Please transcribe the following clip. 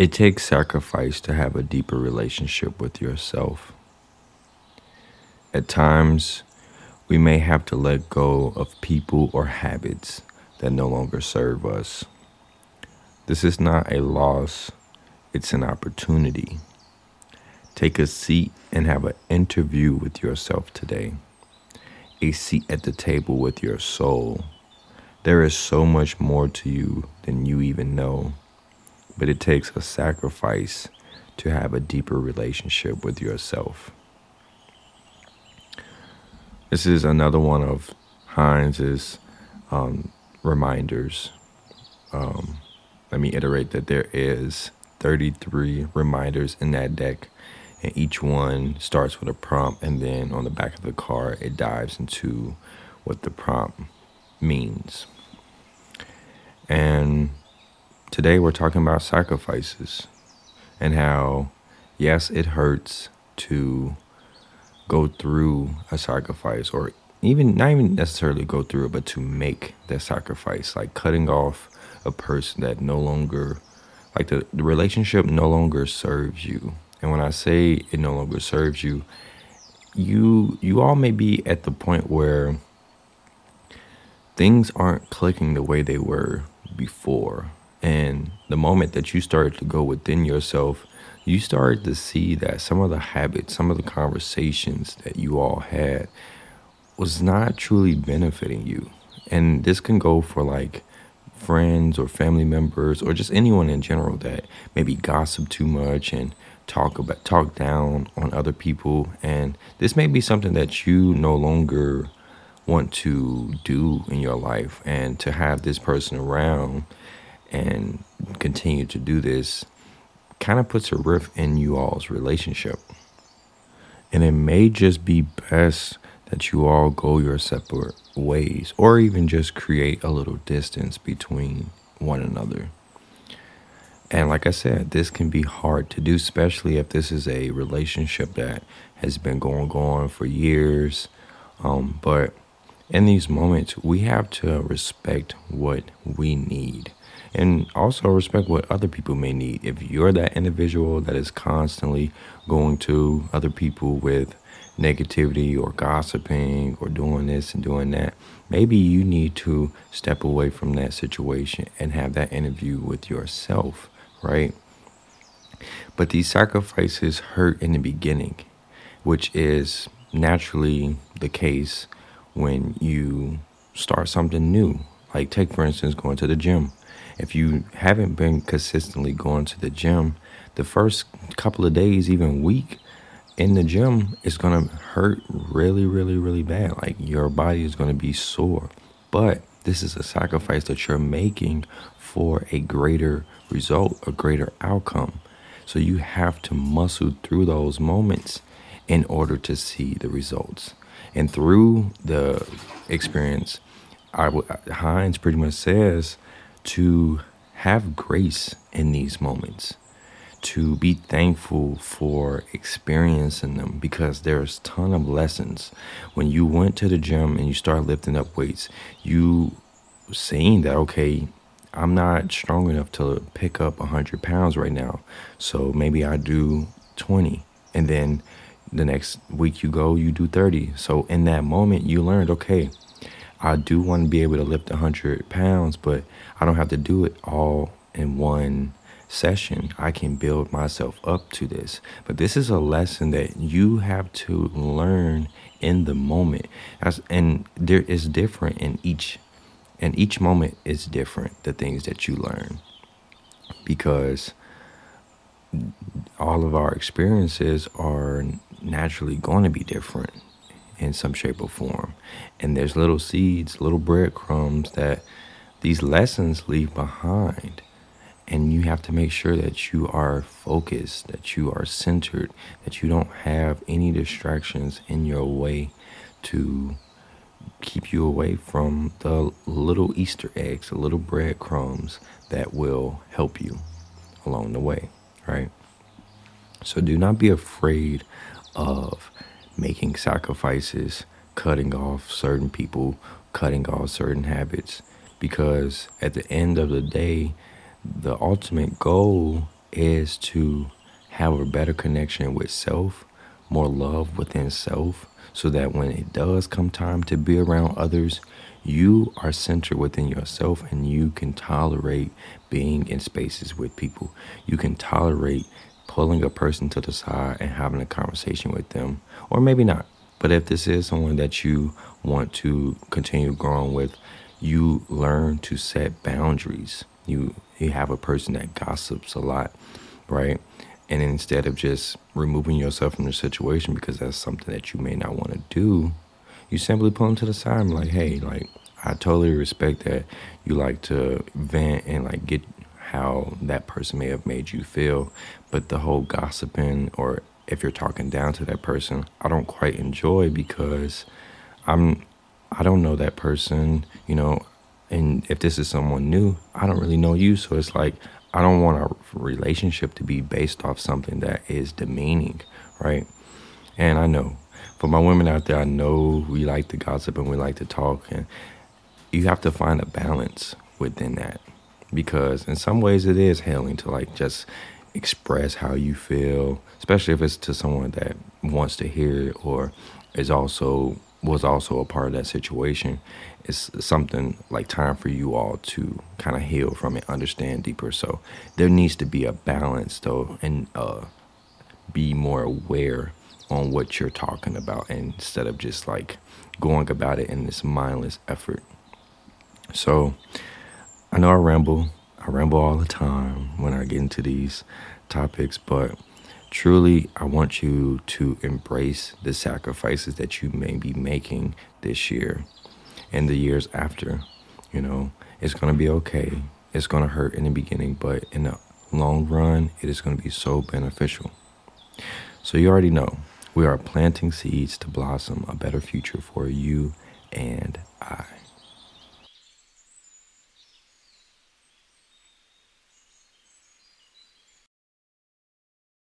It takes sacrifice to have a deeper relationship with yourself. At times, we may have to let go of people or habits that no longer serve us. This is not a loss, it's an opportunity. Take a seat and have an interview with yourself today. A seat at the table with your soul. There is so much more to you than you even know but it takes a sacrifice to have a deeper relationship with yourself. This is another one of Heinz's um, reminders. Um, let me iterate that there is 33 reminders in that deck, and each one starts with a prompt, and then on the back of the card, it dives into what the prompt means. And Today we're talking about sacrifices and how, yes, it hurts to go through a sacrifice or even not even necessarily go through it, but to make that sacrifice, like cutting off a person that no longer, like the, the relationship no longer serves you. And when I say it no longer serves you, you you all may be at the point where things aren't clicking the way they were before and the moment that you started to go within yourself, you started to see that some of the habits, some of the conversations that you all had was not truly benefiting you. And this can go for like friends or family members or just anyone in general that maybe gossip too much and talk about talk down on other people and this may be something that you no longer want to do in your life and to have this person around and continue to do this kind of puts a rift in you all's relationship. And it may just be best that you all go your separate ways or even just create a little distance between one another. And like I said, this can be hard to do, especially if this is a relationship that has been going on for years. Um, but in these moments, we have to respect what we need and also respect what other people may need. If you're that individual that is constantly going to other people with negativity or gossiping or doing this and doing that, maybe you need to step away from that situation and have that interview with yourself, right? But these sacrifices hurt in the beginning, which is naturally the case when you start something new. Like, take for instance, going to the gym if you haven't been consistently going to the gym, the first couple of days, even week in the gym, is going to hurt really, really, really bad. Like your body is going to be sore. But this is a sacrifice that you're making for a greater result, a greater outcome. So you have to muscle through those moments in order to see the results. And through the experience, I, Heinz pretty much says to have grace in these moments, to be thankful for experiencing them because there's a ton of lessons. When you went to the gym and you start lifting up weights, you seeing that, okay, I'm not strong enough to pick up 100 pounds right now. So maybe I do 20. And then the next week you go, you do 30. So in that moment, you learned, okay, I do want to be able to lift 100 pounds, but I don't have to do it all in one session. I can build myself up to this. But this is a lesson that you have to learn in the moment. As, and there is different in each and each moment is different the things that you learn because all of our experiences are naturally going to be different in some shape or form. And there's little seeds, little breadcrumbs that these lessons leave behind. And you have to make sure that you are focused, that you are centered, that you don't have any distractions in your way to keep you away from the little Easter eggs, the little breadcrumbs that will help you along the way, right? So do not be afraid of making sacrifices, cutting off certain people, cutting off certain habits. Because at the end of the day, the ultimate goal is to have a better connection with self, more love within self, so that when it does come time to be around others, you are centered within yourself and you can tolerate being in spaces with people. You can tolerate pulling a person to the side and having a conversation with them, or maybe not. But if this is someone that you want to continue growing with, you learn to set boundaries. You you have a person that gossips a lot, right? And instead of just removing yourself from the situation because that's something that you may not want to do, you simply pull them to the side and like, hey, like I totally respect that you like to vent and like get how that person may have made you feel, but the whole gossiping or if you're talking down to that person, I don't quite enjoy because I'm I don't know that person, you know, and if this is someone new, I don't really know you. So it's like, I don't want our relationship to be based off something that is demeaning, right? And I know for my women out there, I know we like to gossip and we like to talk, and you have to find a balance within that because in some ways it is healing to like just express how you feel, especially if it's to someone that wants to hear it or is also was also a part of that situation. It's something like time for you all to kind of heal from it, understand deeper. So there needs to be a balance though, and uh, be more aware on what you're talking about instead of just like going about it in this mindless effort. So I know I ramble. I ramble all the time when I get into these topics, but truly, I want you to embrace the sacrifices that you may be making this year and the years after. You know, it's going to be okay. It's going to hurt in the beginning, but in the long run, it is going to be so beneficial. So, you already know we are planting seeds to blossom a better future for you and I.